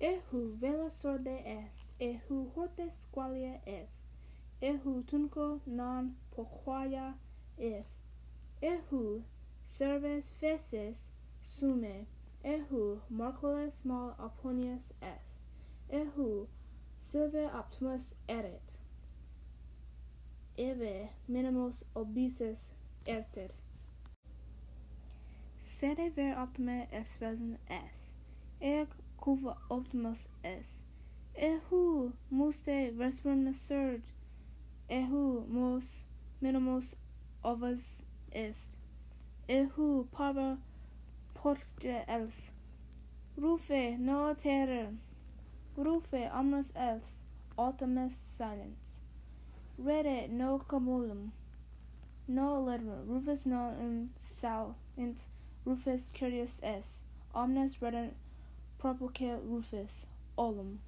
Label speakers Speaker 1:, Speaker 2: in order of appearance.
Speaker 1: Ehu vela sorde est, ehu horte squalia est, ehu tunco non poquaia es, ehu serves feces sume, ehu marcoles mal oponius est, ehu silve optimus erit, ebe minimus obesus ertit. Sede ver optima espesen es, ec cuva optimus est, ehu muste vesperna surd, ehu mos minimus ovas est, ehu parva porte els, rufe no terror, rufe omnes els, Optimus silence, rede no comulum, no lidum, rufus non in salent, rufus curious est, omnes redent propice rufus, olum.